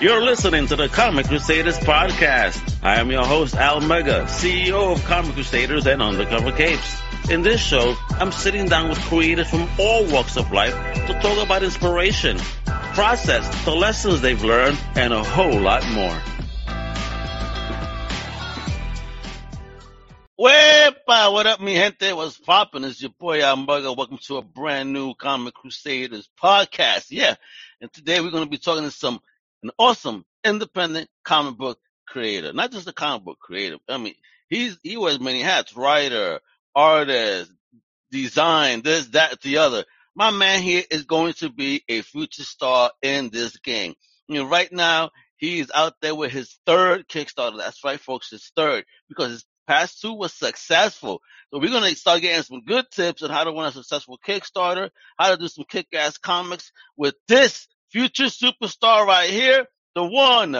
You're listening to the Comic Crusaders podcast. I am your host, Al Mega, CEO of Comic Crusaders and Undercover Capes. In this show, I'm sitting down with creators from all walks of life to talk about inspiration, process, the lessons they've learned, and a whole lot more. Wepa! What up, mi gente? What's poppin'? It's your boy Al Mega. Welcome to a brand new Comic Crusaders podcast. Yeah, and today we're going to be talking to some an awesome independent comic book creator, not just a comic book creator. I mean, he's he wears many hats: writer, artist, design, this, that, the other. My man here is going to be a future star in this game. Mean, right now he's out there with his third Kickstarter. That's right, folks, his third because his past two was successful. So we're gonna start getting some good tips on how to run a successful Kickstarter, how to do some kick-ass comics with this future superstar right here, the one,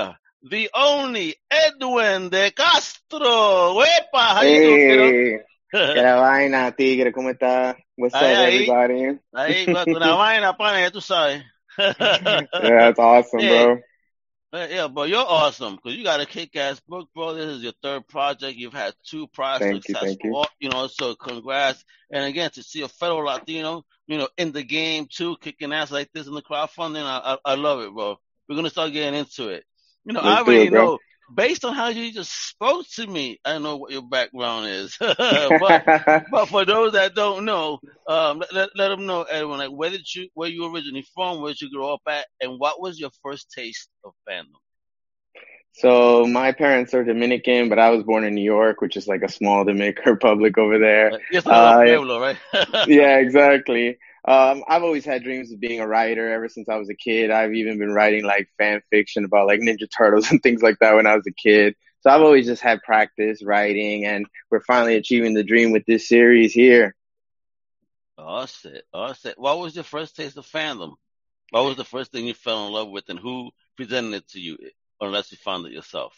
the only Edwin de Castro. You doing? Que la vaina, tigre, ¿cómo está? What's up, Ahí, ahí. everybody? Ahí, con una vaina, pana, ya tú sabes. Yeah, that's awesome, Yeah. bro. Yeah, but you're awesome because you got a kick-ass book, bro. This is your third project. You've had two projects Thank you, you. successful, you know. So congrats! And again, to see a fellow Latino, you know, in the game too, kicking ass like this in the crowdfunding, I, I, I love it, bro. We're gonna start getting into it. You know, Let's I already it, bro. know based on how you just spoke to me. I know what your background is, but but for those that don't know, um, let, let, them know, Edwin, like where did you, where you originally from, where did you grow up at, and what was your first taste of fandom? so my parents are Dominican, but I was born in New York, which is like a small Dominican republic over there. Yes, Uh, Pueblo, right? yeah, exactly. Um, I've always had dreams of being a writer ever since I was a kid. I've even been writing like fan fiction about like Ninja Turtles and things like that when I was a kid. So I've always just had practice writing, and we're finally achieving the dream with this series here. Awesome, awesome. What was your first taste of fandom? What was the first thing you fell in love with, and who presented it to you, unless you found it yourself?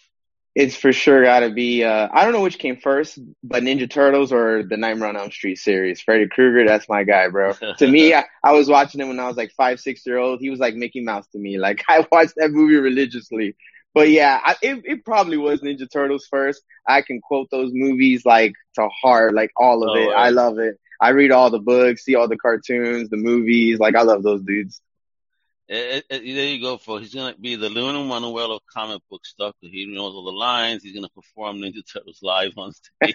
It's for sure got to be. Uh, I don't know which came first, but Ninja Turtles or the Nightmare on Elm Street series. Freddy Krueger, that's my guy, bro. to me, I, I was watching him when I was like five, six year old. He was like Mickey Mouse to me. Like I watched that movie religiously. But yeah, I, it it probably was Ninja Turtles first. I can quote those movies like to heart, like all of Oh, it. wow. I love it. I read all the books, see all the cartoons, the movies. Like I love those dudes. Eh, eh, there you go, folks. He's gonna be the Lin-Manuel of comic book stuff. He knows all the lines. He's gonna perform Ninja Turtles live on stage.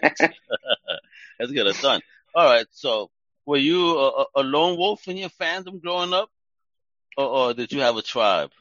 Let's get it done. All right. So, were you a, a a lone wolf in your fandom growing up, or, or did you have a tribe?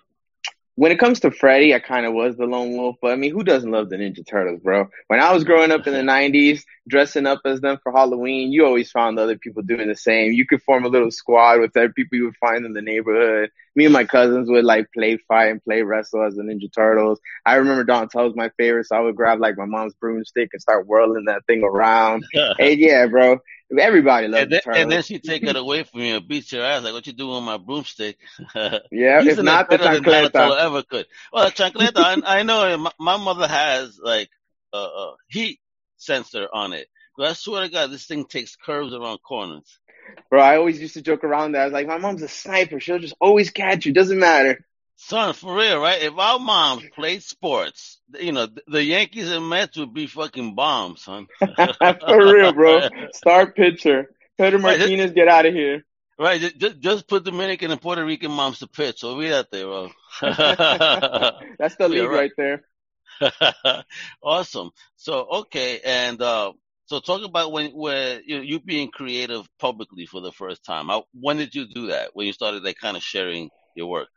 when it comes to Freddy, I kind of was the lone wolf, but I mean, who doesn't love the Ninja Turtles, bro? When I was growing up in the 90s, dressing up as them for Halloween, you always found other people doing the same. You could form a little squad with other people you would find in the neighborhood. Me and my cousins would like play fight and play wrestle as the Ninja Turtles. I remember Donatello was my favorite, so I would grab like my mom's broomstick and start whirling that thing around. and yeah, bro, everybody loved And the then, Turtles. and then she'd take it away from you and beat your ass like, "What you doing with my broomstick?" yeah, if Using not the better than Donatello chancleta. ever could. Well, the chancleta, I, I know my, my mother has like a, a heat sensor on it. But I swear to God, this thing takes curves around corners. Bro, I always used to joke around that. I was like, my mom's a sniper. She'll just always catch you. Doesn't matter. Son, for real, right? If our moms played sports, you know, the Yankees and Mets would be fucking bombs, son. For real, bro. Star pitcher. Pedro Martinez, get out of here. Right, just, just put Dominican and Puerto Rican moms to pitch. So we out there, bro. That's the Yeah, league right. right there. awesome. So okay, and uh, so talk about when where you you being creative publicly for the first time. How, when did you do that? When you started like kind of sharing your work?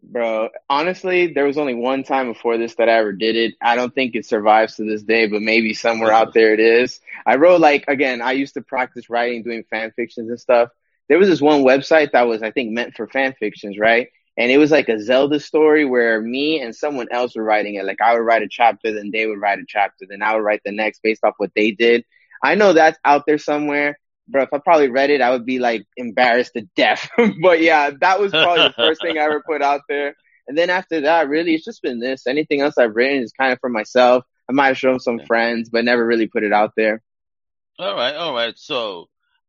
Bro, honestly, there was only one time before this that I ever did it. I don't think it survives to this day, but maybe somewhere out there it is. I wrote like again, I used to practice writing, doing fan fictions and stuff. There was this one website that was I think meant for fan fictions, right? And it was like a Zelda story where me and someone else were writing it. Like I would write a chapter, then they would write a chapter, then I would write the next based off what they did. I know that's out there somewhere, bro. If I probably read it, I would be like embarrassed to death. but yeah, that was probably the first thing I ever put out there. And then after that, really, it's just been this. Anything else I've written is kind of for myself. I might have shown some friends, but never really put it out there. All right, all right. So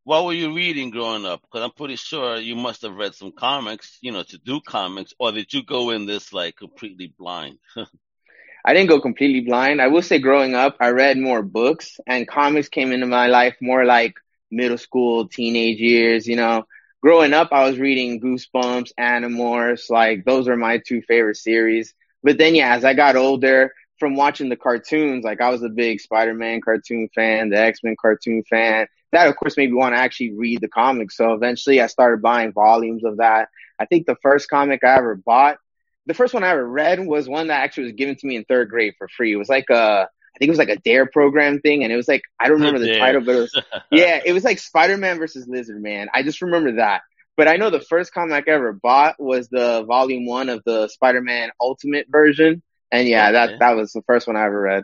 what were you reading growing up? Because I'm pretty sure you must have read some comics, you know, to do comics, or did you go in this like completely blind? I didn't go completely blind. I will say growing up, I read more books and comics came into my life more like middle school, teenage years, you know. Growing up, I was reading Goosebumps, Animorphs, like those are my two favorite series. But then, yeah, as I got older, from watching the cartoons, like I was a big Spider-Man cartoon fan, the X-Men cartoon fan. That of course made me want to actually read the comics. So eventually I started buying volumes of that. I think the first comic I ever bought, the first one I ever read was one that actually was given to me in third grade for free. It was like a, I think it was like a Dare program thing. And it was like, I don't remember the title, but it was, yeah, it was like Spider-Man versus Lizard Man. I just remember that. But I know the first comic I ever bought was the volume one of the Spider-Man Ultimate version and yeah, okay. that that was the first one I ever read.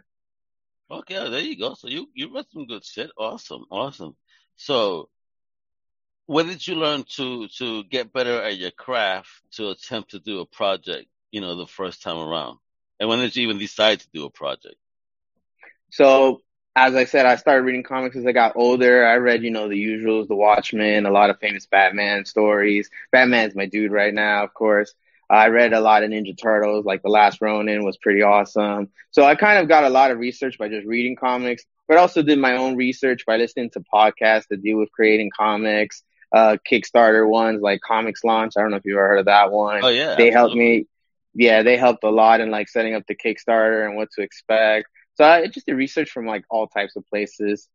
Okay, there you go. So you you read some good shit. Awesome, awesome. So, when did you learn to to get better at your craft to attempt to do a project? You know, the first time around, and when did you even decide to do a project? So, as I said, I started reading comics as I got older. I read, you know, the usuals, The Watchmen, a lot of famous Batman stories. Batman's my dude right now, of course. I read a lot of Ninja Turtles, like The Last Ronin was pretty awesome. So I kind of got a lot of research by just reading comics, but also did my own research by listening to podcasts that deal with creating comics, uh, Kickstarter ones like Comics Launch. I don't know if you've ever heard of that one. Oh yeah. They absolutely. helped me. Yeah, they helped a lot in like setting up the Kickstarter and what to expect. So I just did research from like all types of places.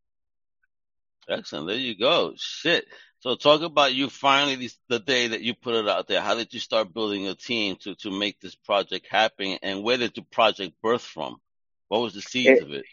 Excellent. There you go. Shit. So talk about you finally the day that you put it out there. How did you start building a team to to make this project happen, and where did the project birth from? What was the seeds it, of it?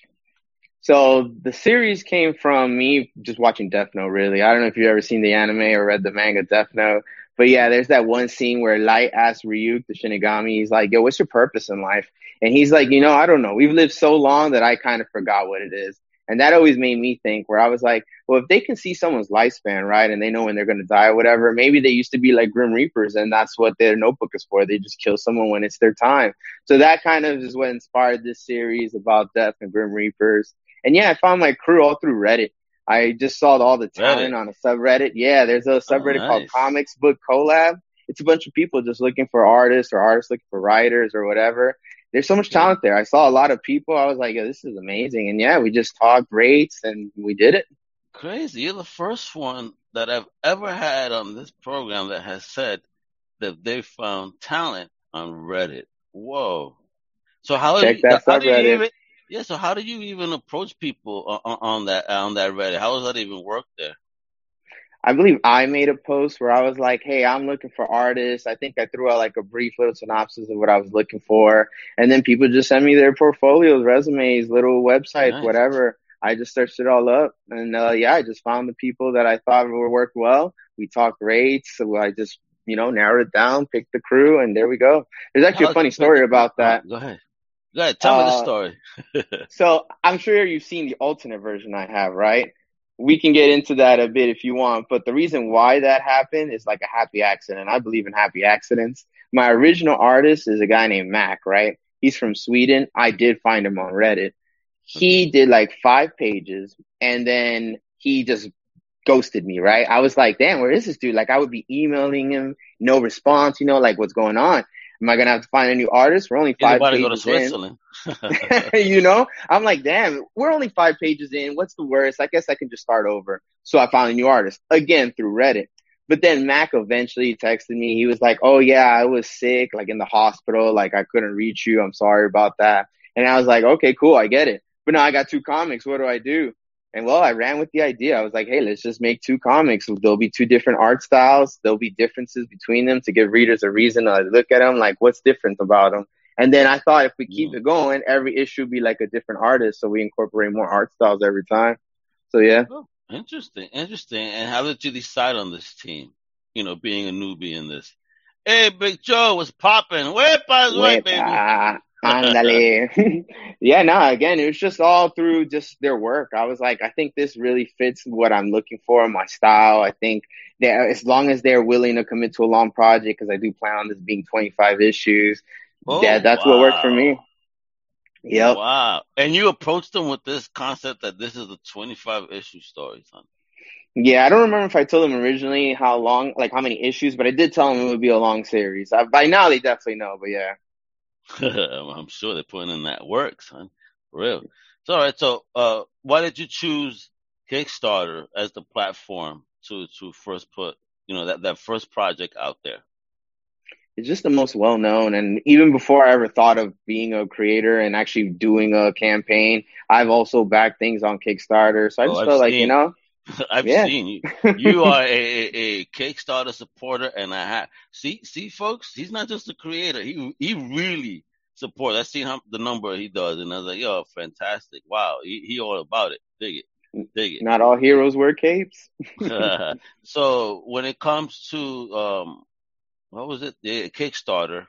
So the series came from me just watching Death Note. Really, I don't know if you've ever seen the anime or read the manga Death Note, but yeah, there's that one scene where Light asks Ryuk, the Shinigami, he's like, "Yo, what's your purpose in life?" And he's like, "You know, I don't know. We've lived so long that I kind of forgot what it is." And that always made me think where I was like, well, if they can see someone's lifespan, right, and they know when they're going to die or whatever, maybe they used to be like Grim Reapers and that's what their notebook is for. They just kill someone when it's their time. So that kind of is what inspired this series about death and Grim Reapers. And yeah, I found my crew all through Reddit. I just saw all the talent Reddit. on a subreddit. Yeah, there's a oh, subreddit oh, nice. called Comics Book Collab. It's a bunch of people just looking for artists or artists looking for writers or whatever there's so much talent there. I saw a lot of people. I was like, yeah, this is amazing. And yeah, we just talked rates and we did it. Crazy. You're the first one that I've ever had on this program that has said that they found talent on Reddit. Whoa. So how, Check that how do you even, yeah, so how do you even approach people on, on that on that Reddit? How does that even work there? I believe I made a post where I was like, Hey, I'm looking for artists. I think I threw out like a brief little synopsis of what I was looking for. And then people just send me their portfolios, resumes, little websites, nice. whatever. I just searched it all up and, uh, yeah, I just found the people that I thought would work well. We talked rates. So I just, you know, narrowed it down, picked the crew and there we go. There's actually a funny story about that. Go ahead. Go ahead. Tell uh, me the uh, story. so I'm sure you've seen the alternate version I have, right? We can get into that a bit if you want, but the reason why that happened is like a happy accident. I believe in happy accidents. My original artist is a guy named Mac, right? He's from Sweden. I did find him on Reddit. He did like five pages and then he just ghosted me, right? I was like, damn, where is this dude? Like I would be emailing him, no response, you know, like what's going on? Am I gonna have to find a new artist? We're only five pages go to Switzerland. you know, I'm like, damn, we're only five pages in. What's the worst? I guess I can just start over. So I found a new artist again through Reddit. But then Mac eventually texted me. He was like, "Oh yeah, I was sick, like in the hospital, like I couldn't reach you. I'm sorry about that." And I was like, "Okay, cool, I get it." But now I got two comics. What do I do? And well, I ran with the idea. I was like, hey, let's just make two comics. There'll be two different art styles. There'll be differences between them to give readers a reason to look at them, like what's different about them. And then I thought if we keep mm. it going, every issue would be like a different artist. So we incorporate more art styles every time. So yeah. Oh, interesting. Interesting. And how did you decide on this team? You know, being a newbie in this. Hey, Big Joe was popping. Where, way, baby. Andale. yeah, no, again, it was just all through just their work. I was like, I think this really fits what I'm looking for, my style. I think that as long as they're willing to commit to a long project, because I do plan on this being 25 issues, oh, yeah, that's wow. what worked for me. Yep. Wow. And you approached them with this concept that this is a 25 issue story, son. Yeah, I don't remember if I told them originally how long, like how many issues, but I did tell them it would be a long series. I, by now, they definitely know, but yeah. I'm sure they're putting in that work, son. For real. So, all right. So, uh, why did you choose Kickstarter as the platform to to first put, you know, that that first project out there? It's just the most well known, and even before I ever thought of being a creator and actually doing a campaign, I've also backed things on Kickstarter. So I Oh, just I've felt like, you know, I've yeah. seen you. You are a, a, a Kickstarter supporter, and I have see see folks. He's not just a creator. He he really supports. I see how the number he does, and I was like, yo, fantastic! Wow, he he all about it. Dig it, dig it. Not all heroes wear capes. so when it comes to um, what was it? The Kickstarter.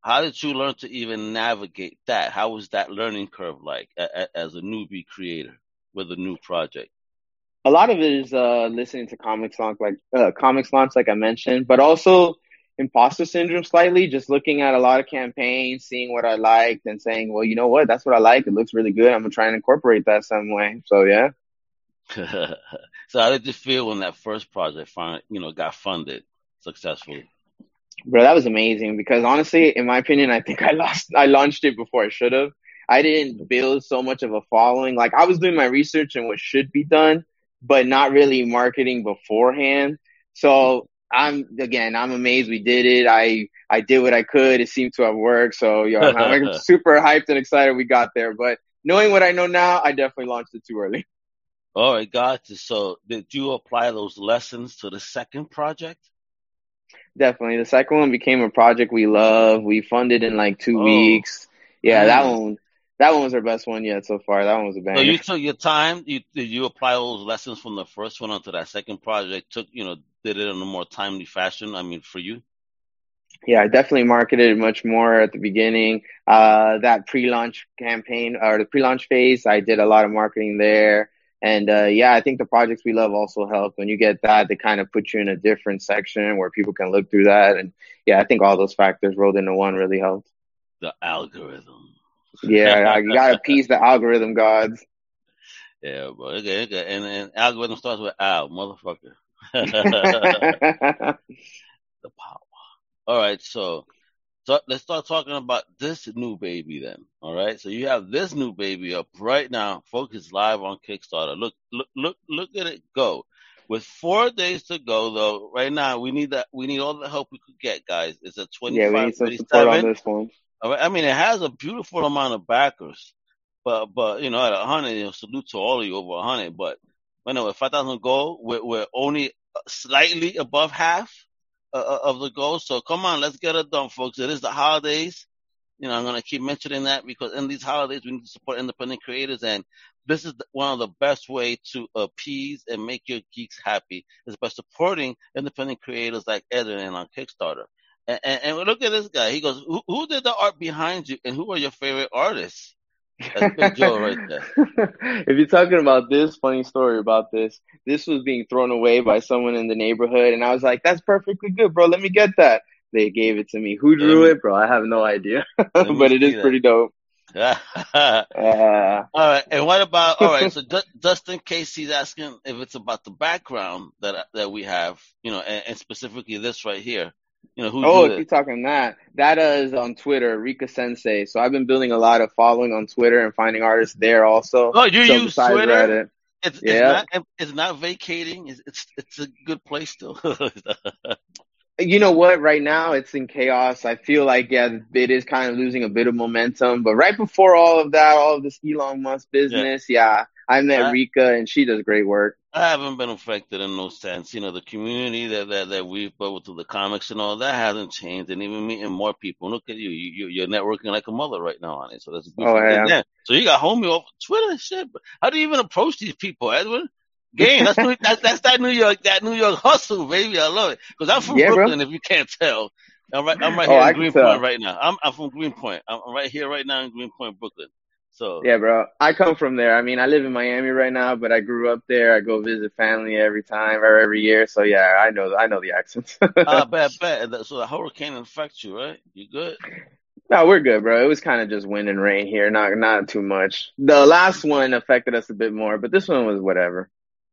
How did you learn to even navigate that? How was that learning curve like a, a, as a newbie creator with a new project? A lot of it is uh, listening to comics launch, like uh, comics launch, like I mentioned, but also imposter syndrome slightly. Just looking at a lot of campaigns, seeing what I liked, and saying, "Well, you know what? That's what I like. It looks really good. I'm gonna try and incorporate that some way." So yeah. so how did you feel when that first project finally, you know, got funded successfully? Bro, that was amazing because honestly, in my opinion, I think I lost, I launched it before I should have. I didn't build so much of a following. Like I was doing my research and what should be done, but not really marketing beforehand. So I'm, again, I'm amazed we did it. I, I did what I could. It seemed to have worked. So, yo, I'm super hyped and excited we got there. But knowing what I know now, I definitely launched it too early. All right, gotcha. So did you apply those lessons to the second project? Definitely. The second one became a project we love. We funded in like two Oh, weeks. Yeah, that one that one was our best one yet so far. That one was a So banger. you took your time. You did you apply those lessons from the first one onto that second project? Took you know did it in a more timely fashion. I mean, for you. Yeah, I definitely marketed much more at the beginning. Uh, that pre-launch campaign or the pre-launch phase, I did a lot of marketing there. And uh, yeah, I think the projects we love also helped. When you get that, they kind of put you in a different section where people can look through that. And yeah, I think all those factors rolled into one really helped. The algorithm. Yeah, I got to appease the algorithm gods. Yeah, bro. Okay, okay. And and algorithm starts with Al, motherfucker. the power. All right, so so let's start talking about this new baby then. All right, so you have this new baby up right now. Focus live on Kickstarter. Look, look, look, look at it go. With four days to go, though, right now we need that. We need all the help we could get, guys. It's a we twenty-five need some support on this one. I mean, it has a beautiful amount of backers, but but you know, at a hundred, you know, salute to all of you over a hundred. But you know, five thousand goal, we're we're only slightly above half uh, of the goal. So come on, let's get it done, folks. It is the holidays. You know, I'm gonna keep mentioning that because in these holidays we need to support independent creators, and this is one of the best way to appease and make your geeks happy is by supporting independent creators like Edwin on Kickstarter. And, and, and look at this guy. He goes, who, who did the art behind you, and who are your favorite artists? That's Joe right there. if you're talking about this funny story about this, this was being thrown away by someone in the neighborhood, and I was like, "That's perfectly good, bro. Let me get that." They gave it to me. Who drew me it, bro? I have no idea, but it is is pretty dope. that. Uh, all right, and what about all right? So just, just in case he's asking if it's about the background that that we have, you know, and, and specifically this right here, you know, who oh, if you're talking that, that uh, is on Twitter, Rika Sensei. So I've been building a lot of following on Twitter and finding artists there also. Oh, you So use Twitter? Reddit, It's it's yeah. not it's not vacating. It's it's, it's a good place still. You know what? Right now, it's in chaos. I feel like, yeah, it is kind of losing a bit of momentum. But right before all of that, all of this Elon Musk yeah, business, yeah, I met I Rika and she does great work. I haven't been affected in no sense. You know, the community that that, that we've built through the comics and all that hasn't changed, and even meeting more people. Look at you, you you- you're networking like a mother right now on it. So that's a Oh, beautiful thing. yeah. So you got homie off Twitter, shit. How do you even approach these people, Edwin? Game. That's New, that's that's that New York that New York hustle, baby. I love it because I'm from Yeah, bro. Brooklyn. If you can't tell, I'm right. I'm right Oh, here in I Greenpoint right now. I'm I'm from Greenpoint. I'm right here right now in Greenpoint, Brooklyn. So Yeah, bro. I come from there. I mean, I live in Miami right now, but I grew up there. I go visit family every time or every year. So yeah, I know, I know the accents. ah, bad, bad. So the hurricane affects you, right? You good? No, we're good, bro. It was kind of just wind and rain here, not not too much. The last one affected us a bit more, but this one was whatever.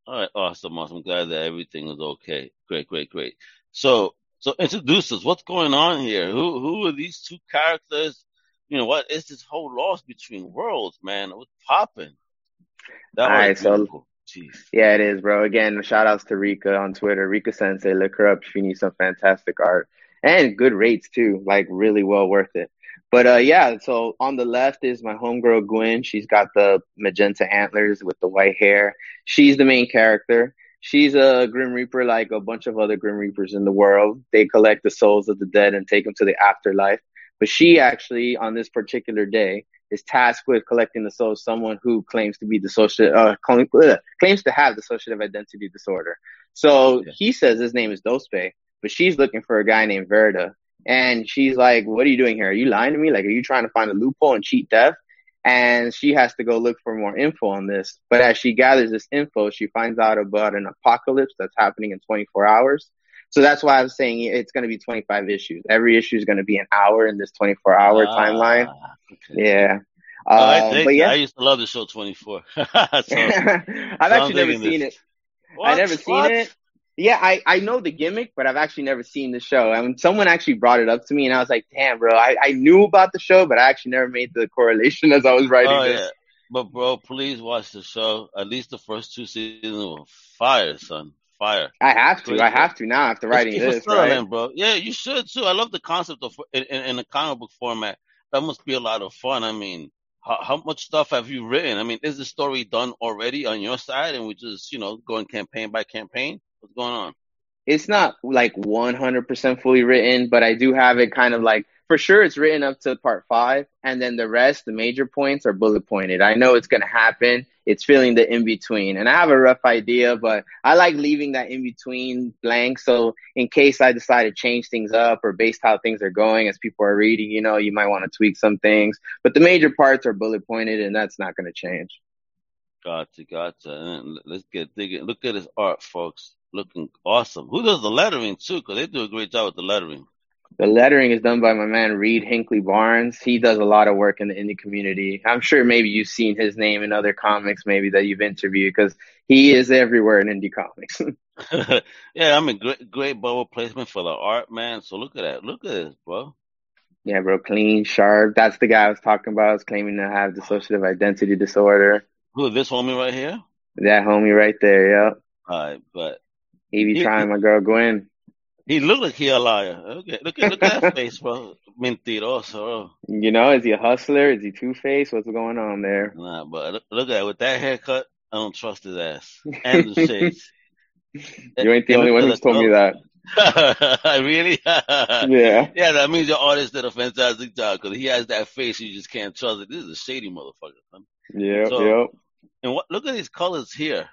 All right, awesome, awesome. Glad that everything is okay. Great, great, great. So, so introduce us. What's going on here? Who, who are these two characters? You know, what? It's this whole Lost Between Worlds, man? What's popping? That All right, so Jeez. yeah, it is, bro. Again, shout outs to Rika on Twitter. Rika Sensei, look her up if you need some fantastic art and good rates too. Like really well worth it. But uh, yeah, so on the left is my homegirl Gwen. She's got the magenta antlers with the white hair. She's the main character. She's a Grim Reaper like a bunch of other Grim Reapers in the world. They collect the souls of the dead and take them to the afterlife. But she actually, on this particular day, is tasked with collecting the soul of someone who claims to be dissociative, uh, claims to have dissociative identity disorder. So he says his name is Dospe, but she's looking for a guy named Verda. And she's like, what are you doing here? Are you lying to me? Like, are you trying to find a loophole and cheat death? And she has to go look for more info on this. But as she gathers this info, she finds out about an apocalypse that's happening in 24 hours. So that's why I'm saying it's going to be 25 issues. Every issue is going to be an hour in this 24 hour ah, timeline. Okay. Yeah. Oh, I, think, but yeah. I used to love the show 24. so, I've actually never seen this. it. What? I never seen what? it. Yeah, I, I know the gimmick, but I've actually never seen the show. I mean, someone actually brought it up to me, and I was like, "Damn, bro, I, I knew about the show, but I actually never made the correlation as I was writing oh, this." Yeah. But bro, please watch the show. At least the first two seasons were fire, son. Fire. I have to. I have to now after writing this, right? bro. Yeah, you should too. I love the concept of in, in, a comic book format. That must be a lot of fun. I mean, how, how much stuff have you written? I mean, is the story done already on your side, and we just you know going campaign by campaign? What's going on? it's not like 100% fully written, but I do have it kind of like for sure it's written up to part five, and then the rest, the major points, are bullet pointed. I know it's gonna happen. It's filling the in between, and I have a rough idea, but I like leaving that in between blank. So in case I decide to change things up or based how things are going as people are reading, you know, you might want to tweak some things. But the major parts are bullet pointed, and that's not gonna change. Gotcha, gotcha. Let's get digging. Look at his art, folks looking awesome. Who does the lettering too? Because they do a great job with the lettering. The lettering is done by my man Reed Hinkley Barnes. He does a lot of work in the indie community. I'm sure maybe you've seen his name in other comics, maybe that you've interviewed, because he is everywhere in indie comics. yeah, I mean, great, great bubble placement for the art, man. So look at that. Look at this, bro. Yeah, bro, clean, sharp. That's the guy I was talking about. I was claiming to have dissociative identity disorder. Who, this homie right here? That homie right there, yep. All right, but he be he, trying my girl Gwen. He look like he a liar. Okay, look at look at that face, bro. Mentiroso. You know, is he a hustler? Is he two faced? What's going on there? Nah, but look, look at it. with that haircut. I don't trust his ass and the shades. you ain't the only one who's told me that. really? yeah. Yeah, that means your artist did a fantastic job because he has that face you just can't trust it. This is a shady motherfucker. Son. Yeah, so, yep. And what? Look at these colors here.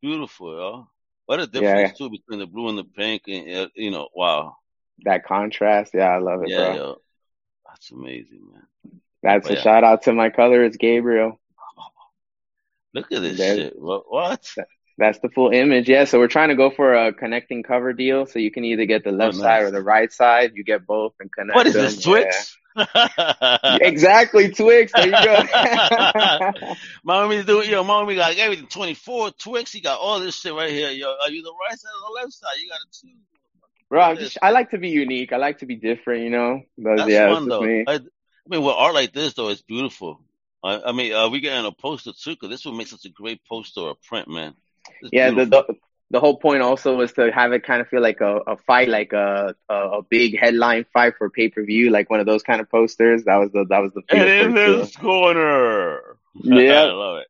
Beautiful, yo. What a difference yeah. too between the blue and the pink, and uh, you know, wow. That contrast, yeah, I love it, yeah, bro. Yo, that's amazing, man. That's but a yeah. shout out to my colorist, Gabriel. Look at this There's, shit. What? That's the full image. Yeah. So we're trying to go for a connecting cover deal. So you can either get the left oh, nice. side or the right side. You get both and connect. What is them. this, Twix? exactly, Twix. There you go. mommy do yo, mommy got everything. Twenty four Twix. He got all this shit right here. Yo, are you the right side or the left side? You got to choose. Bro, I'm just, I like to be unique. I like to be different, you know. But That's yeah, fun, though. I, I, mean, with art like this, though, it's beautiful. I, I mean, uh, we getting a poster too, because this would make such a great poster or print, man. It's yeah, the, the, the whole point also was to have it kind of feel like a, a fight, like a, a, a big headline fight for pay per view, like one of those kind of posters. That was the that was the. And in this corner, yeah, I love it.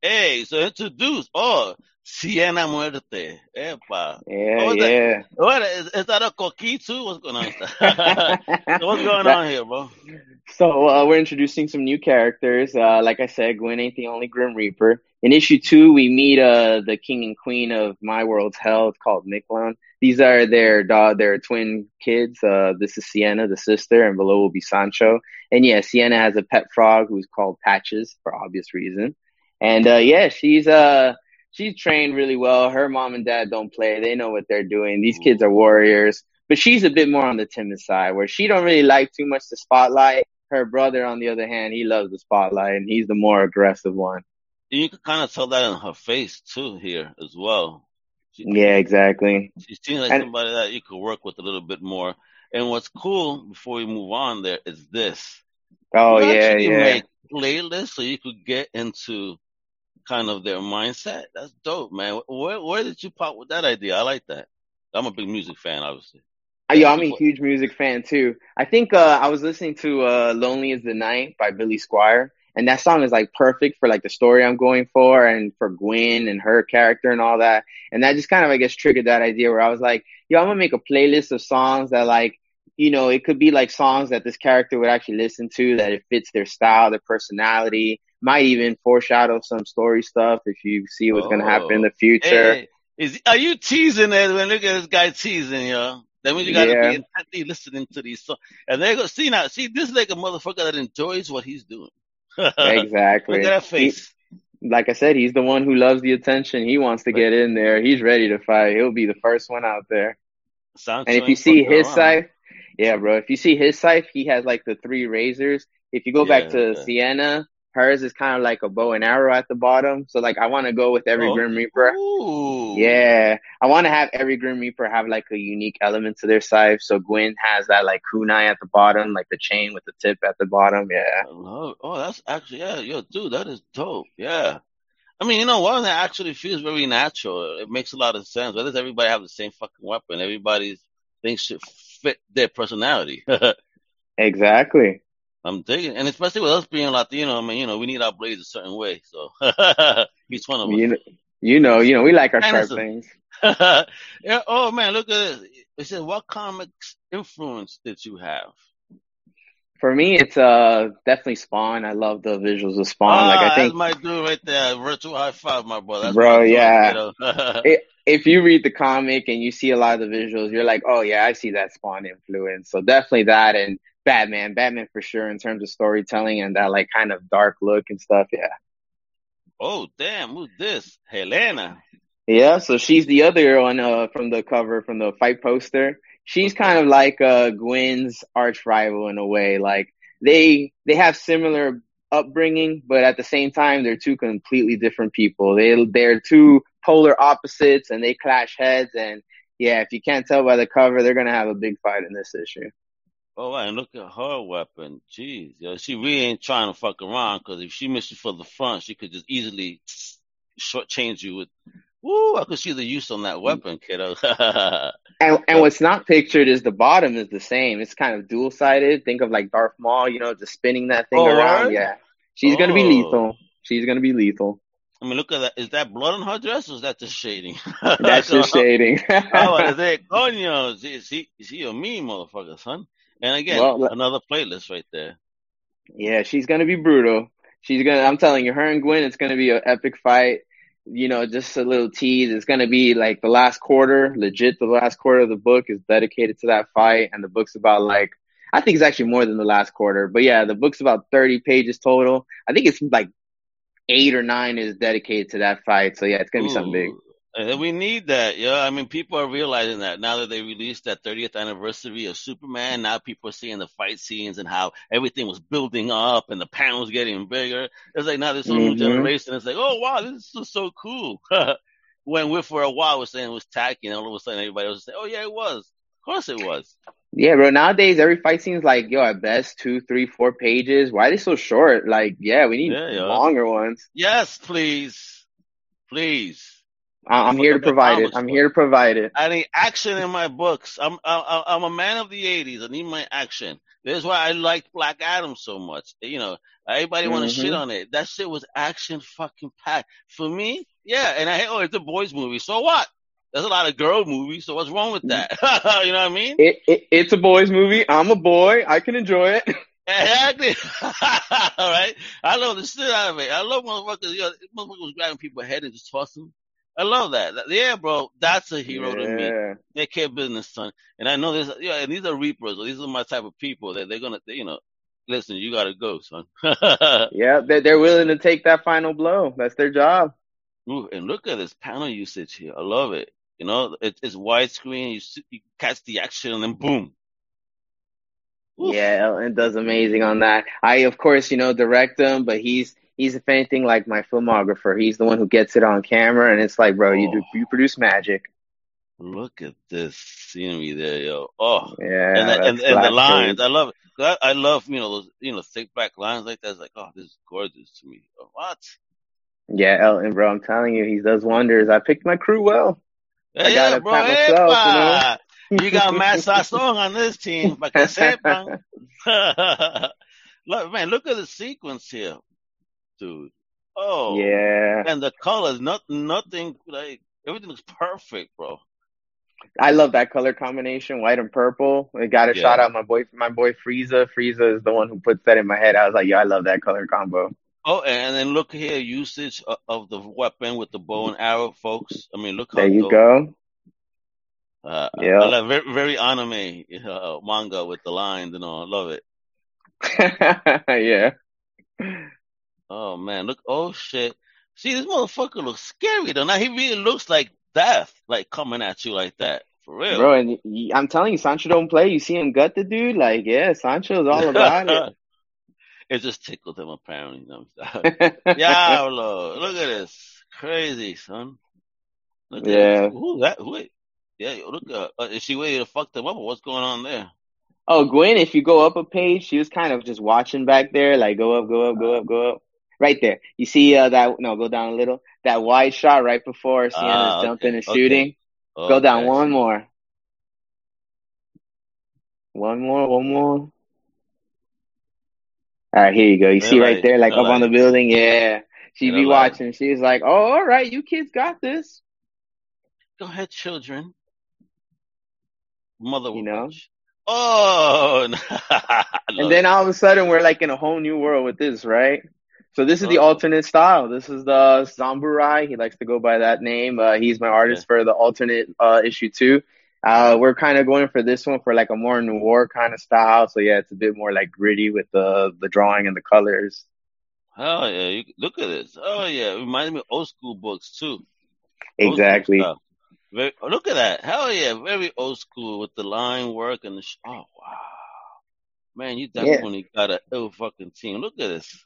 Hey, so introduce oh Sienna Muerte, Epa. Yeah, oh, yeah. That? What is, is that a coquille too? What's going on? what's going that, on here, bro? So uh, we're introducing some new characters. Uh, like I said, Gwen ain't the only Grim Reaper. In issue two, we meet uh, the king and queen of my world's hell. Called Miklon. These are their dog, their twin kids. Uh, this is Sienna, the sister, and below will be Sancho. And yeah, Sienna has a pet frog who's called Patches for obvious reason. And uh, yeah, she's uh she's trained really well. Her mom and dad don't play; they know what they're doing. These kids are warriors, but she's a bit more on the timid side, where she don't really like too much the spotlight. Her brother, on the other hand, he loves the spotlight, and he's the more aggressive one. You can kind of tell that in her face too here as well. She, yeah, exactly. She seems like and, somebody that you could work with a little bit more. And what's cool before we move on there is this. Oh you yeah, yeah. Make playlists so you could get into kind of their mindset. That's dope, man. Where where did you pop with that idea? I like that. I'm a big music fan, obviously. Uh, yeah, I'm a huge music fan too. I think uh, I was listening to uh, "Lonely Is the Night" by Billy Squier, and that song is like perfect for like the story I'm going for and for Gwen and her character and all that. And that just kind of I guess triggered that idea where I was like, yo, I'm gonna make a playlist of songs that like you know, it could be like songs that this character would actually listen to that it fits their style, their personality, might even foreshadow some story stuff if you see what's oh. gonna happen in oh. the future. Hey, is are you teasing it when look at this guy teasing, yo? That means you gotta yeah. be intently listening to these songs. And they go see now, see this is like a motherfucker that enjoys what he's doing. exactly. Look at that face. He, like I said, he's the one who loves the attention. He wants to get in there. He's ready to fight. He'll be the first one out there. Sounds and if you see his around. side, yeah, bro. If you see his scythe, he has like the three razors. If you go yeah, back to yeah. Sienna, hers is kind of like a bow and arrow at the bottom. So like I want to go with every oh. Grim Reaper. Ooh. Yeah, I want to have every Grim Reaper have like a unique element to their scythe. So Gwen has that like kunai at the bottom, like the chain with the tip at the bottom. Yeah. Oh, that's actually yeah, yo, dude, that is dope. Yeah. I mean, you know, one that actually feels very natural. It makes a lot of sense. Why does everybody have the same fucking weapon? Everybody's things should fit their personality. exactly. I'm digging, and especially with us being Latino, I mean, you know, we need our blades a certain way. So each one of us. You know, you know, you know, we like our sharp things. yeah. Oh man, look at this. It says, "What comics influence did you have?" For me, it's uh definitely Spawn. I love the visuals of Spawn. Ah, like I think that's my dude right there. Virtual high five, my brother. That's bro, yeah. it, if you read the comic and you see a lot of the visuals, you're like, oh yeah, I see that Spawn influence. So definitely that and Batman, Batman for sure in terms of storytelling and that like kind of dark look and stuff. Yeah. Oh damn, who's this? Helena. Yeah, so she's the other one uh, from the cover from the fight poster. She's kind of like uh, Gwen's arch rival in a way. Like they they have similar upbringing, but at the same time, they're two completely different people. They they're two polar opposites, and they clash heads. And yeah, if you can't tell by the cover, they're gonna have a big fight in this issue. Oh, and look at her weapon. Jeez, yo, she really ain't trying to fuck around because if she missed you for the front, she could just easily shortchange you with. Woo! I could see the use on that mm. weapon, kiddo. and and what's not pictured is the bottom is the same. It's kind of dual sided. Think of like Darth Maul, you know, just spinning that thing oh, around. Right? Yeah, she's oh. gonna be oh. lethal. She's gonna be lethal. I mean, look at that. Is that blood on her dress or is that just shading? That's just shading. oh, is it? Coño, see, see, a me, motherfucker, son. And again, well, another playlist right there. Yeah, she's gonna be brutal. She's gonna. I'm telling you, her and Gwen, it's gonna be an epic fight. You know, just a little tease. It's gonna be like the last quarter, legit. The last quarter of the book is dedicated to that fight, and the book's about like I think it's actually more than the last quarter. But yeah, the book's about 30 pages total. I think it's like eight or nine is dedicated to that fight. So yeah, it's gonna be Ooh. something big. And we need that, yeah. I mean, people are realizing that now that they released that 30th anniversary of Superman. Now people are seeing the fight scenes and how everything was building up and the panels getting bigger. It's like now this whole mm-hmm. new generation. It's like, oh wow, this is so cool. when we for a while was saying it was tacky, and all of a sudden everybody was saying, oh yeah, it was. Of course it was. Yeah, bro. Nowadays, every fight seems like yo at best two, three, four pages. Why are they so short? Like, yeah, we need yeah, longer ones. Yes, please, please. I'm here to provide it. I'm book. here to provide it. I need action in my books. I'm I'm I'm a man of the '80s. I need my action. That's why I liked Black Adam so much. You know, everybody mm-hmm. want to shit on it. That shit was action fucking packed. For me, yeah. And I oh, it's a boys movie. So what? There's a lot of girl movies. So what's wrong with that? you know what I mean? It, it, it's a boys movie. I'm a boy. I can enjoy it. Exactly. All right. I love the shit out of it. I love motherfuckers. You know, motherfuckers was grabbing people's head and just tossing them. I love that. Yeah, bro, that's a hero yeah. to me. They care business, son. And I know this. Yeah, and these are reapers. These are my type of people that they're gonna, they, you know, listen. You gotta go, son. yeah, they're they're willing to take that final blow. That's their job. Ooh, and look at this panel usage here. I love it. You know, it, it's widescreen. You, you catch the action, and then boom. Oof. Yeah, Ellen does amazing on that. I, of course, you know, direct him, but he's he's if anything like my filmographer. He's the one who gets it on camera, and it's like, bro, you do Oh, you produce magic. look at this scenery there, yo. Oh, Yeah, and the, and and the lines. I love it. I, I love you know those you know thick black lines like that. It's like, oh, this is gorgeous to me. Oh, What? Yeah, Elton, bro, I'm telling you, he does wonders. I picked my crew well. I Yeah, gotta yeah, bro. myself, you know. You got Matt Sasson on this team, para que sepan. look, man, look at the sequence here, dude. Oh, yeah, and the colors, not nothing like everything looks perfect, bro. I love that color combination, white and purple. I got a Yeah. shout out my boy, my boy Frieza. Frieza is the one who puts that in my head. I was like, yeah, I love that color combo. Oh, and then look here, usage of, the weapon with the bow and arrow, folks. I mean, look how There you dope. go. Uh, Yeah. Love very, very anime uh, manga with the lines and all. I love it. yeah. Oh man, look! Oh shit! See, this motherfucker looks scary though. Now he really looks like death, like coming at you like that for real. Bro, and y- I'm telling you, Sancho don't play. You see him gut the dude, like, yeah, Sancho's all about it. it just tickled him apparently. You know what I'm saying? Diablo, look at this, crazy son. Look at Yeah. this. Who that? Who? Yeah, look at. Uh, is she ready to fuck them up, or what's going on there? Oh, Gwen, if you go up a page, she was kind of just watching back there, like go up, go up, go up, go up. Right there. You see uh, that? No, go down a little. That wide shot right before Sienna's Ah, jumping okay, and shooting. okay. Go down Okay. one more. One more, one more. All right, here you go. You see right there, like up on the building? Yeah. She'd be watching. She's like, oh, all right, you kids got this. Go ahead, children. Mother You know? Oh, And then all of a sudden, we're like in a whole new world with this, right? So this is the alternate style. This is the Zamburai. He likes to go by that name. Uh, he's my artist for the alternate uh, issue two. Uh, we're kind of going for this one for like a more noir kind of style. So yeah, it's a bit more like gritty with the the drawing and the colors. Oh yeah! You, look at this. Oh yeah, it reminds me of old school books too. Old Exactly. Very, oh, look at that. Hell yeah, very old school with the line work and the. Sh- oh wow, man, you Yeah. definitely got a ill fucking team. Look at this.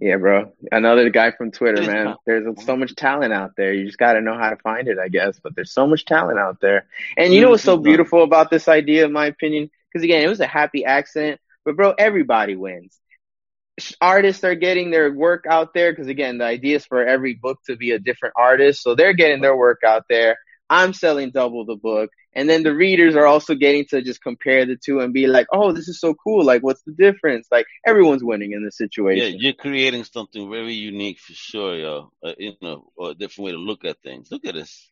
Yeah, bro. Another guy from Twitter, man. There's so much talent out there. You just got to know how to find it, I guess. But there's so much talent out there. And you know what's so beautiful about this idea, in my opinion? Because again, it was a happy accident. But bro, everybody wins. Artists are getting their work out there because again, the idea is for every book to be a different artist. So they're getting their work out there. I'm selling double the book. And then the readers are also getting to just compare the two and be like, oh, this is so cool. Like, what's the difference? Like, everyone's winning in this situation. Yeah, you're creating something very unique for sure, yo. Uh, you know, or a different way to look at things. Look at this.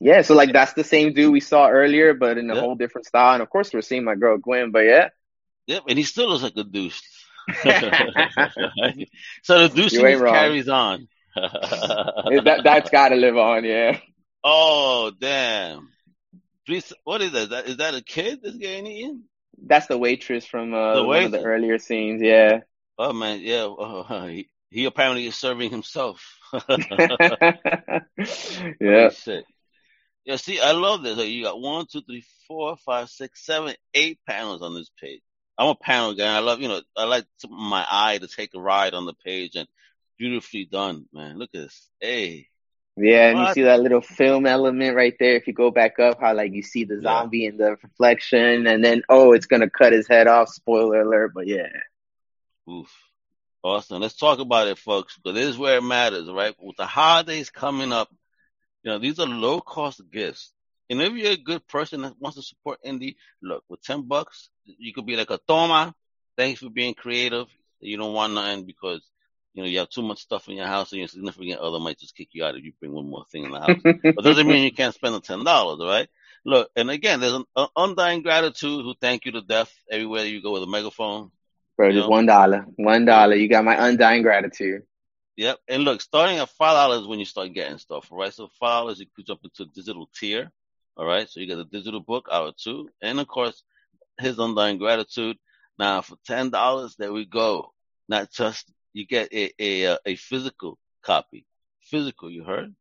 Yeah, so like that's the same dude we saw earlier, but in a Yeah. whole different style. And of course, we're seeing my girl Gwen, but yeah. Yep, and he still looks like a douche. so the ain't carries on. that that's got to live on, yeah. oh damn! What is that? That- Is that a kid that's getting eaten? That's the waitress from uh, The one of the earlier scenes, yeah. Oh man, yeah. Oh, he, he apparently is serving himself. yeah. Yeah, see, I love this. Like, you got one, two, three, four, five, six, seven, eight panels on this page. I'm a panel guy. I love, you know, I like to, my eye to take a ride on the page and beautifully done, man. Look at this. Hey. Yeah, and you see that little film element right there. If you go back up, how like you see the Yeah. zombie in the reflection, and then oh, it's gonna cut his head off. Spoiler alert, but yeah. Oof. Awesome. Let's talk about it, folks, because this is where it matters, right? With the holidays coming up, you know, these are low cost gifts. And if you're a good person that wants to support indie, look, with 10 bucks, you could be like a Toma. Thanks for being creative. You don't want nothing because, you know, you have too much stuff in your house and your significant other might just kick you out if you bring one more thing in the house. but doesn't mean you can't spend the ten dollars, right? Look, and again, there's an uh, undying gratitude who thank you to death everywhere you go with a megaphone. Bro, just one dollar, one dollar. You got my undying gratitude. Yep. And look, starting at five dollars when you start getting stuff, right? So five dollars you could jump into a digital tier. All right. So you get a digital book hour two. And of course, his undying gratitude. Now for ten dollars, there we go. Not just you get a a uh, a physical copy. Physical, you heard?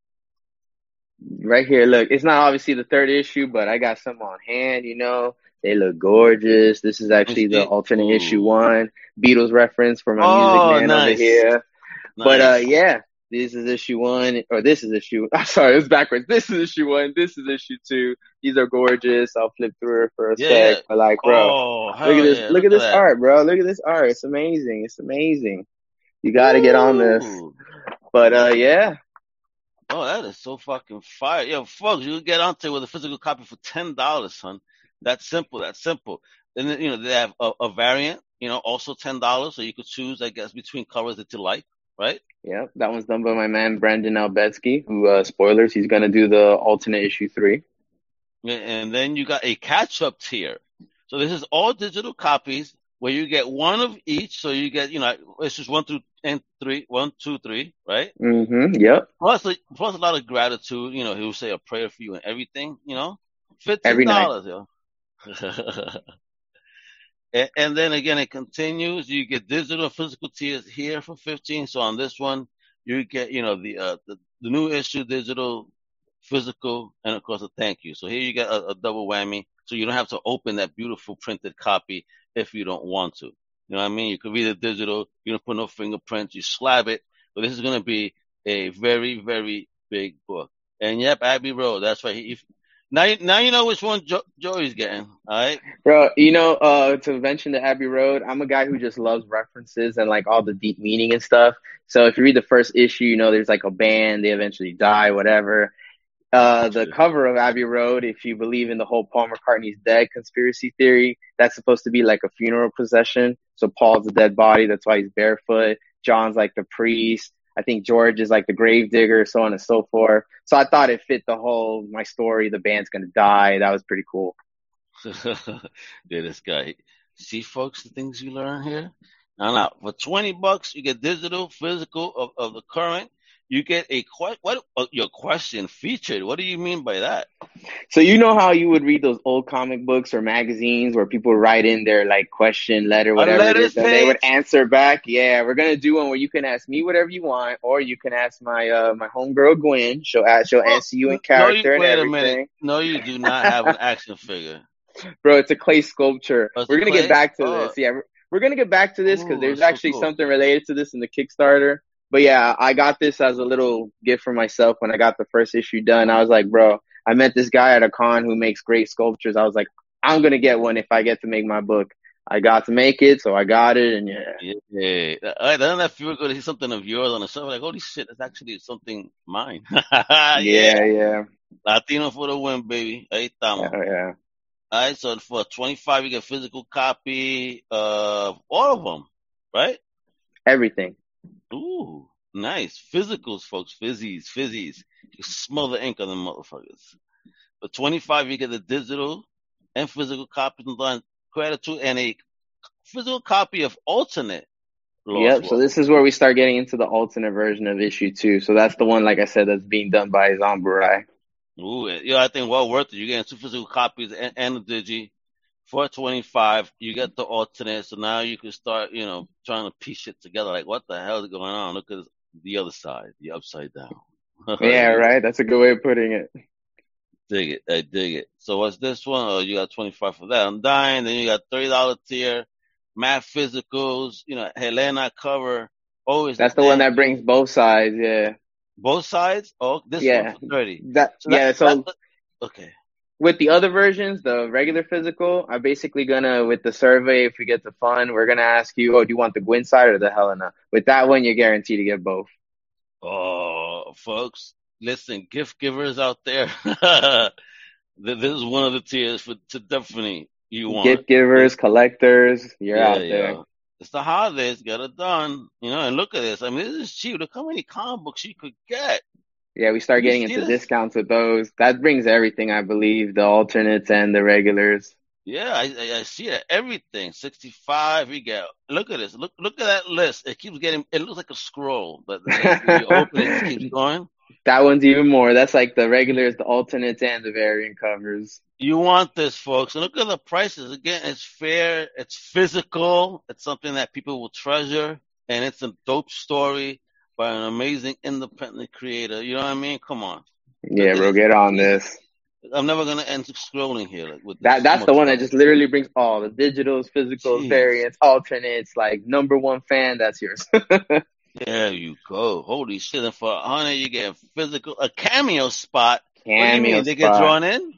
Right here, look, it's not obviously the third issue, but I got some on hand, you know. They look gorgeous. This is actually the alternate Ooh. issue one Beatles reference for my oh, music man nice. over here. Nice. But uh, yeah, this is issue one, or this is issue. I'm sorry, it's backwards. This is issue one. This is issue two. These are gorgeous. I'll flip through it for a yeah. sec. But like, bro, oh, look at this. Yeah. Look, look, at this that. art, bro. Look at this art. It's amazing. It's amazing. You got to get on this. But uh, yeah. Oh, that is so fucking fire. Yo, folks, you can get onto it with a physical copy for ten dollars, son. That's simple. That's simple. And then, you know, they have a, a variant, you know, also ten dollars, so you could choose, I guess, between colors that you like, right? Yeah, that one's done by my man Brandon Albetsky, who uh spoilers, he's gonna do the alternate issue three. And then you got a catch up tier. So this is all digital copies where you get one of each. So you get, you know, it's just one through and three, one, two, three, right? Mm-hmm. Yep. Plus, plus a lot of gratitude. You know, he will say a prayer for you and everything. You know, fifteen dollars, yo. and, and, then again, it continues. You get digital physical tiers here for fifteen. So on this one, you get, you know, the uh, the, the new issue digital, physical, and of course a thank you. So here you get a, a double whammy. So you don't have to open that beautiful printed copy if you don't want to. You know what I mean? You could read it digital. You don't put no fingerprints. You slab it. But this is going to be a very, very big book. And yep, Abbey Road. That's right. He, now, you, now you know which one jo- Joey's getting. All right, bro. You know, uh, to mention the Abbey Road, I'm a guy who just loves references and like all the deep meaning and stuff. So if you read the first issue, you know, there's like a band, they eventually die, whatever. Uh, the cover of Abbey Road, if you believe in the whole Paul McCartney's dead conspiracy theory, that's supposed to be like a funeral procession. So Paul's a dead body, that's why he's barefoot. John's like the priest. I think George is like the grave digger, so on and so forth. So I thought it fit the whole my story. The band's gonna die. That was pretty cool. yeah, this guy. See, folks, the things you learn here. Now, now, for twenty bucks, you get digital, physical of, of the current you get a que- what uh, your question featured. What do you mean by that? So you know how you would read those old comic books or magazines where people write in their like question letter, whatever it is, and they would answer back. Yeah, we're gonna do one where you can ask me whatever you want, or you can ask my uh my homegirl Gwen. She'll ask, she'll oh, answer you in character no, you, wait and everything. A minute. No, you do not have an action figure, bro. It's a clay sculpture. Oh, we're gonna clay? get back to oh. this. Yeah, we're, we're gonna get back to this because there's actually so cool. something related to this in the Kickstarter but yeah, I got this as a little gift for myself when I got the first issue done. I was like, bro, I met this guy at a con who makes great sculptures. I was like, I'm gonna get one if I get to make my book. I got to make it, so I got it, and yeah. Yeah, uh, right, doesn't that feel good to see something of yours on the shelf? Like, holy shit, that's actually something mine. yeah, yeah, yeah. Latino for the win, baby. Ahí estamos. Oh, yeah, yeah. All right, so for 25, you get a physical copy of all of them, right? Everything. Ooh, nice. Physicals, folks. Fizzies, fizzies. You smell the ink on the motherfuckers. For 25, you get the digital and physical copies and gratitude and a physical copy of alternate. Yep. So this is where we start getting into the alternate version of issue two. So that's the one, like I said, that's being done by Zon Burai. Ooh, yeah, I think well worth it. You're getting two physical copies and, and the digi. 425, you get the alternate, so now you can start, you know, trying to piece it together. Like, what the hell is going on? Look at the other side, the upside down. yeah, right. That's a good way of putting it. Dig it. I dig it. So what's this one? Oh, you got 25 for that. I'm dying. Then you got $30 tier, math physicals, you know, Helena cover. Always. That's the one that brings both sides. Yeah. Both sides? Oh, this yeah. one for 30. That, so yeah. That, so, okay with the other versions, the regular physical, I'm basically gonna with the survey, if we get the fun, we're gonna ask you, oh, do you want the Gwen side or the Helena? With that one, you're guaranteed to get both. Oh, folks, listen, gift givers out there, this is one of the tiers for to definitely you want. Gift givers, collectors, you're yeah, out there. Yeah. It's the holidays, get it done, you know. And look at this. I mean, this is cheap. Look how many comic books you could get. Yeah, we start getting into discounts with those. That brings everything, I believe, the alternates and the regulars. Yeah, I, I see it. Everything. 65, we get, look at this. Look, look at that list. It keeps getting, it looks like a scroll, but you open it, it keeps going. That one's even more. That's like the regulars, the alternates, and the variant covers. You want this, folks. And look at the prices. Again, it's fair. It's physical. It's something that people will treasure. And it's a dope story by an amazing independent creator. You know what I mean? Come on. Yeah, bro, get on this. I'm never gonna end scrolling here. Like, with That that's the one that just literally brings all the digitals, physicals, Jeez. variants, alternates. Like number one fan, that's yours. There you go. Holy shit! And for a hundred, you get a physical, a cameo spot. what do you Cameo mean? They get drawn in?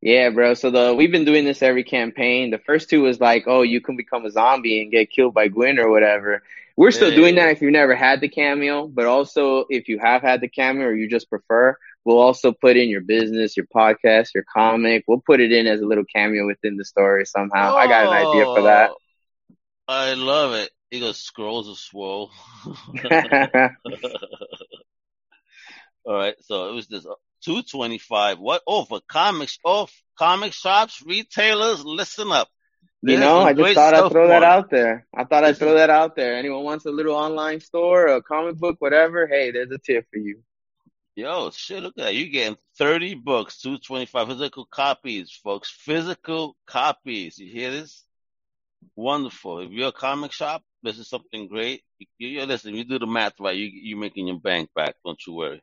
Yeah, bro. So the we've been doing this every campaign. The first two was like, oh, you can become a zombie and get killed by Gwen or whatever. We're still doing that if you've never had the cameo, but also if you have had the cameo or you just prefer, we'll also put in your business, your podcast, your comic. We'll put it in as a little cameo within the story somehow. I got an idea for that. Oh, I love it. He goes scrolls of swole. All right, so it was this uh, two twenty five. What? Oh, for comics, oh, comic shops, retailers, listen up. You There's know, I just thought I'd throw that out there. I thought I'd throw that out there. Anyone wants a little online store, a comic book, whatever? Hey, there's a tip for you. yo shit. Look at that. You're getting thirty books, two twenty five physical copies, folks. Physical copies. You hear this? Wonderful. If you're a comic shop, this is something great. You, you listen. You do the math right. You you making your bank back. Don't you worry.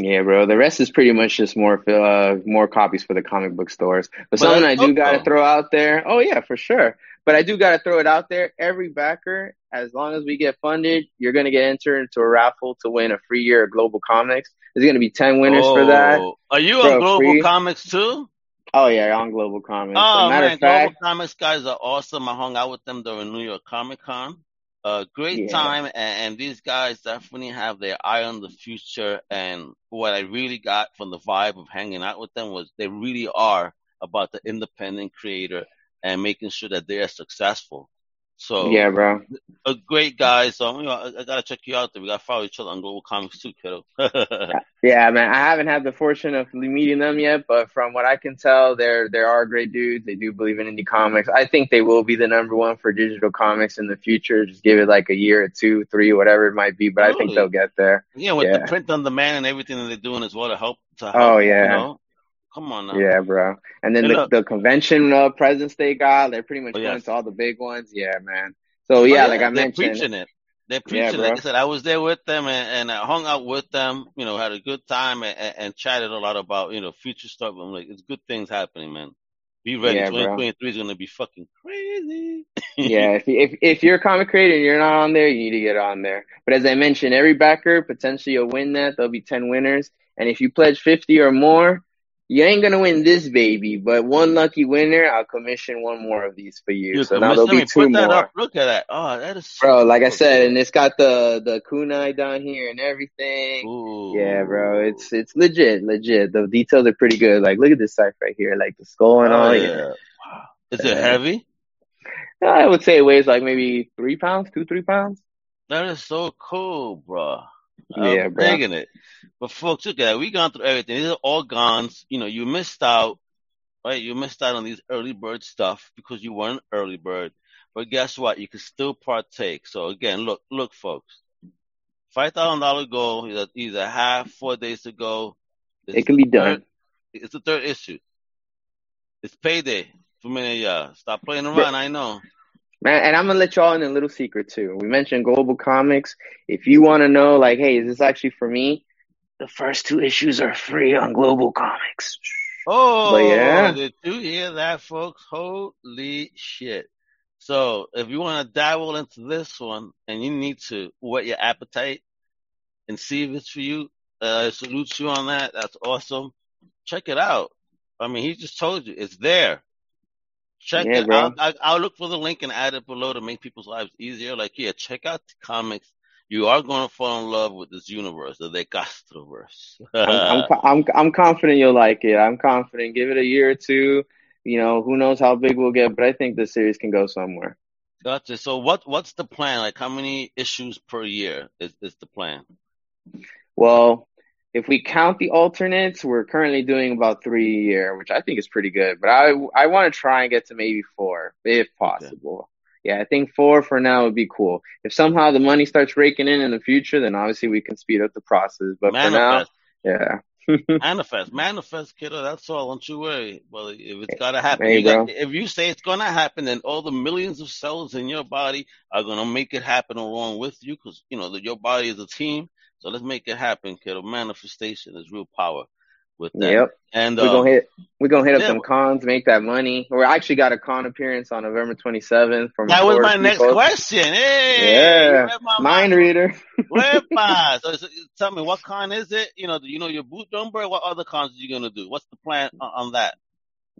Yeah, bro. The rest is pretty much just more uh more copies for the comic book stores. But But something I do gotta throw out there. Oh yeah, for sure. But I do gotta throw it out there. Every backer, as long as we get funded, you're gonna get entered into a raffle to win a free year of Global Comics. There's gonna be ten winners for that Oh, are you on Global free. Comics too? Oh yeah, on Global Comics. Oh man, of Global Comics guys are awesome. I hung out with them during New York Comic Con. Uh, great yeah, time, and, and these guys definitely have their eye on the future. And what I really got from the vibe of hanging out with them was they really are about the independent creator and making sure that they are successful. So yeah, bro. a great guy. So you know, I, I gotta check you out there. We gotta follow each other on Global Comics too, kiddo. Yeah, man. I haven't had the fortune of meeting them yet, but from what I can tell, they're they are great dudes. They do believe in indie comics. I think they will be the number one for digital comics in the future. Just give it like a year or two, three, whatever it might be. But I think they'll get there. Yeah, with the print on demand and everything that they're doing as well to help to oh, help. Oh You yeah. know, come on now. Yeah, bro. And then the look, the convention uh, presence they got, they're pretty much oh going yes. to all the big ones. Yeah, man. So Oh yeah, like yeah, I they're mentioned, preaching it. They're yeah, preaching it. Like. I said, I was there with them and, and I hung out with them. You know, had a good time and, and, chatted a lot about you know future stuff. I'm like, it's good things happening, man. Be ready. Yeah, bro. 2023 is gonna be fucking crazy. Yeah, if if if you're a comic creator and you're not on there, you need to get on there. But as I mentioned, every backer potentially will win that. There'll be ten winners, and if you pledge fifty or more, you ain't gonna win this baby. But one lucky winner, I'll commission one more of these for you. You So now there'll be two Put that more, up. Look at that. Oh, that is so bro. Like I said, and it's got the the kunai down here and everything. Ooh. Yeah, bro, it's it's legit, legit. The details are pretty good. Like look at this site right here, like the skull and Oh all. Yeah, yeah. Wow. Is it yeah. heavy? I would say it weighs like maybe three pounds, two three pounds. That is so cool, bro. Yeah, I'm bro. digging it. But folks, look at that. We gone through everything. These are all gone. You know, you missed out, right? You missed out on these early bird stuff because you weren't an early bird. But guess what? You can still partake. So again, look, look, folks. Five thousand dollar goal. Either, a half, four days to go. This It can be third. done. It's the third issue. It's payday for many of y'all. Stop playing But around. I know. Man, and I'm gonna let y'all in a little secret too. We mentioned Global Comics. If you want to know, like, hey, is this actually for me? The first two issues are free on Global Comics. But Oh, yeah, did you hear that, folks? Holy shit. So if you want to dive dabble into this one and you need to whet your appetite and see if it's for you, uh, I salute you on that. That's awesome. Check it out. I mean, he just told you it's there. Check yeah, it. out. I'll, I'll, look for the link and add it below to make people's lives easier. Like, yeah, check out the comics. You are going to fall in love with this universe, the Decastroverse. I'm I'm I'm I'm confident you'll like it. I'm confident. Give it a year or two. You know, who knows how big we'll get, but I think the series can go somewhere. Gotcha. So what what's the plan? Like how many issues per year is is the plan? Well, if we count the alternates, we're currently doing about three a year, which I think is pretty good. But I I want to try and get to maybe four, if possible. Yeah, I think four for now would be cool. If somehow the money starts raking in in the future, then obviously we can speed up the process. But for now, yeah. manifest, manifest, kiddo. That's all. Don't you worry. Well, if it's gotta happen, Hey, you got. If you say it's gonna happen, then all the millions of cells in your body are gonna make it happen along with you, because you know that your body is a team. So let's make it happen, kiddo. Manifestation is real power. with that. Yep. And We're um, gonna hit we're gonna hit up yeah. some cons, make that money. We actually got a con appearance on November twenty seventh from that was my Florida next question. Hey, Yeah. my Mind mind. reader. Wepa. So, so tell me, what con is it? You know, do you know your boot number? What other cons are you gonna do? What's the plan on, on that?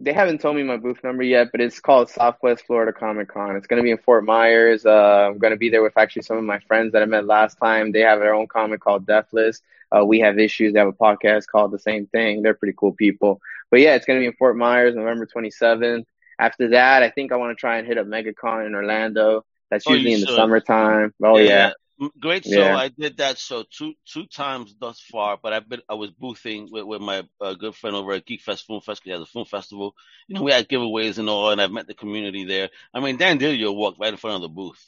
They haven't told me my booth number yet, but it's called Southwest Florida Comic Con. It's gonna be in Fort Myers. Uh, I'm gonna be there with actually some of my friends that I met last time. They have their own comic called Deathless. Uh, we have issues. They have a podcast called the same thing. They're pretty cool people. But yeah, it's gonna be in Fort Myers, November 27th. After that, I think I want to try and hit up MegaCon in Orlando. That's Oh, usually in the should. summertime. Oh yeah. M- Great show. Yeah. I did that show two two times thus far, but I've been I was boothing with, with my uh, good friend over at Geek Fest Film Fest. He has a film festival. You know, we had giveaways and all, and I've met the community there. I mean, Dan DiDio walked right in front of the booth.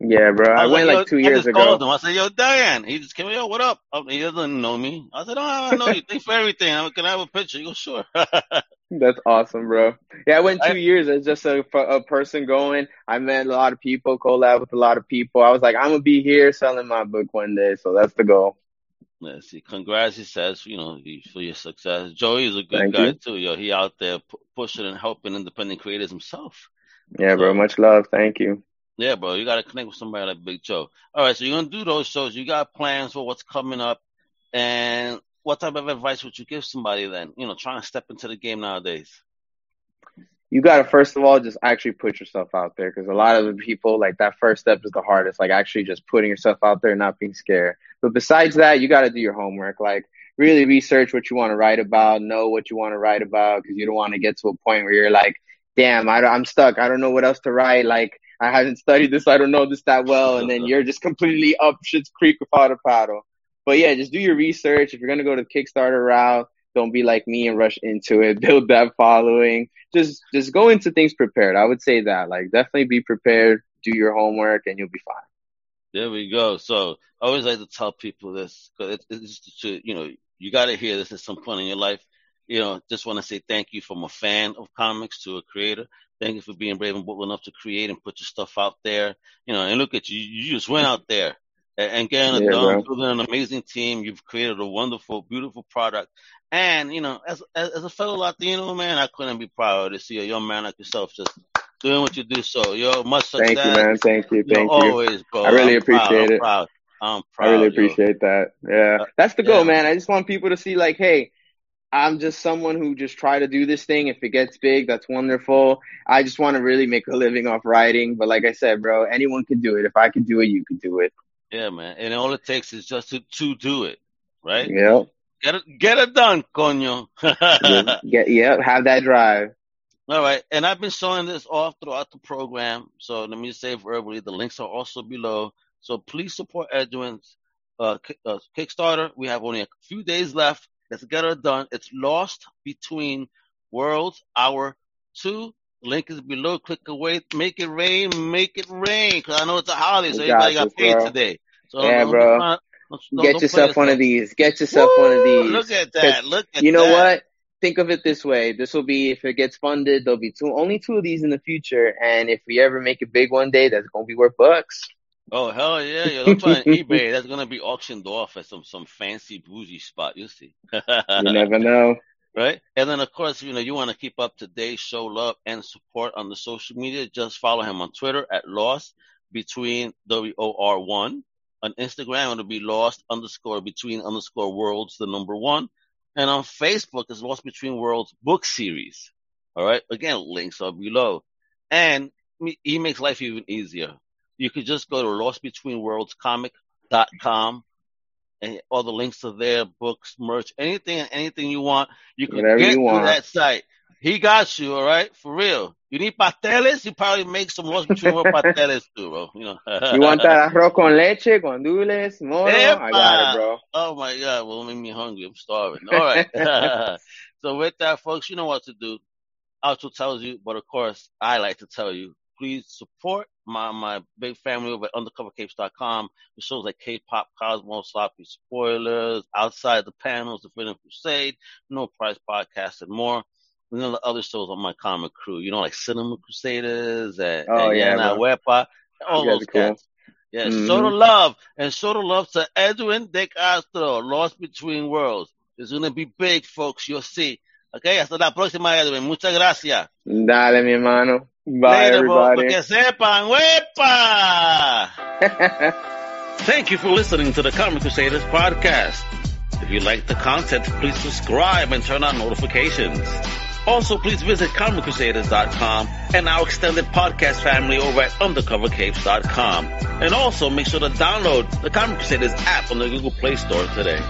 Yeah, bro. I, was went like two I years ago. called him. I said, "Yo, Diane." He just came, "Yo, what up?" Oh, he doesn't know me. I said, "Oh, I know you. Thanks for everything. I- Can I have a picture?" You go, "Sure." That's awesome, bro. Yeah, I went two I- years as just a, a person going. I met a lot of people, collab with a lot of people. I was like, I'm gonna be here selling my book one day, so that's the goal. Let's see. Congrats, he says, you know, for your success. Joey is a good Thank guy you. too. Yo, he out there pu- pushing and helping independent creators himself. Yeah, bro. Much love. Thank you. Yeah, bro, you got to connect with somebody like Big Joe. All right, so you're gonna do those shows. You got plans for what's coming up, and what type of advice would you give somebody then? You know, trying to step into the game nowadays. You gotta first of all just actually put yourself out there because a lot of the people like that first step is the hardest. Like actually just putting yourself out there, and not being scared. But besides that, you gotta do your homework. Like really research what you want to write about, know what you want to write about because you don't want to get to a point where you're like, damn, I, I'm stuck. I don't know what else to write. Like I haven't studied this. I don't know this that well. And then you're just completely up shit's creek without a paddle. But yeah, just do your research. If you're to go to the Kickstarter route, don't be like me and rush into it. Build that following. Just, just go into things prepared. I would say that like definitely be prepared, do your homework and you'll be fine. There we go. So I always like to tell people this because it, it's just to, you know you got to hear this at some point in your life. You know, just want to say thank you from a fan of comics to a creator. Thank you for being brave and bold enough to create and put your stuff out there. You know, and look at you. You just went out there and, and getting it Yeah, done, building an amazing team. You've created a wonderful, beautiful product. And you know, as as, as a fellow Latino man, I couldn't be prouder to see a young man like yourself just doing what you do. So, yo, much success. Thank you, man. Thank you. Yo, Thank you. always, bro. I really I'm proud. appreciate I'm it. Proud. I'm proud. I really yo. appreciate that. Yeah. Uh, That's the goal, yeah. man. I just want people to see like, hey, I'm just someone who just try to do this thing. If it gets big, that's wonderful. I just want to really make a living off writing. But like I said, bro, anyone can do it. If I could do it, you could do it. Yeah, man. And all it takes is just to, to do it, right? Yep. Get it, get it done, coño. Get, yep. Have that drive. All right, and I've been showing this off throughout the program. So let me say verbally, the links are also below. So please support Edwin's uh, uh, Kickstarter. We have only a few days left. Let's get it done. It's Lost Between Worlds, Hour Two. Link is below. Click away. Make it rain. Make it rain. Cause I know it's a holiday, so everybody got paid today. So Yeah, bro. don't- don't- Get don't yourself one of these. Get yourself one of these. Look at that. Look at that. You know that. what? Think of it this way. This will be if it gets funded, there'll be two only two of these in the future. And if we ever make it big one day, that's gonna be worth bucks. Oh hell yeah! Yo, don't try on eBay. That's gonna be auctioned off at some some fancy bougie spot. You see, You never know. right? And then of course, you know, you want to keep up to date, show love and support on the social media. Just follow him on Twitter at Lost Between W O R One. On Instagram, it'll be Lost underscore Between underscore Worlds, the number one. And on Facebook, it's Lost Between Worlds book series. All right. Again, links are below. And he makes life even easier. You could just go to lostbetweenworldscomic.com and all the links are there, books, merch, anything anything you want. You can Whatever get you to want. that site. He got you, all right? For real. You need pasteles? He probably make some Between pasteles too, bro. You know. You want that arroz con leche, guandules, moro? I got it, bro. Oh my God, well, make me hungry. I'm starving. All right. so with that, folks, you know what to do. Outro tells you, but of course, I like to tell you, please support my, my big family over at undercovercapes.com. The shows like K-pop, Cosmos, Sloppy Spoilers, Outside the Panels, The Freedom Crusade, No Price Podcast, and more. And then the other shows on my comic crew, you know, like Cinema Crusaders and, Oh, and yeah, Yana. Wepa, all You those cool. cats. Yeah, Mhm. show the love and show the love to Edwin De Castro, Lost Between Worlds. It's going to be big, folks. You'll see. Okay, hasta la próxima, Edwin. Muchas gracias. Dale, mi hermano. Bye, Later, everybody. Sepan, ¡wepa! Thank you for listening to the Comic Crusaders podcast. If you like the content, please subscribe and turn on notifications. Also, please visit ComicCrusaders.com and our extended podcast family over at UndercoverCapes.com. And also make sure to download the Comic Crusaders app on the Google Play Store today.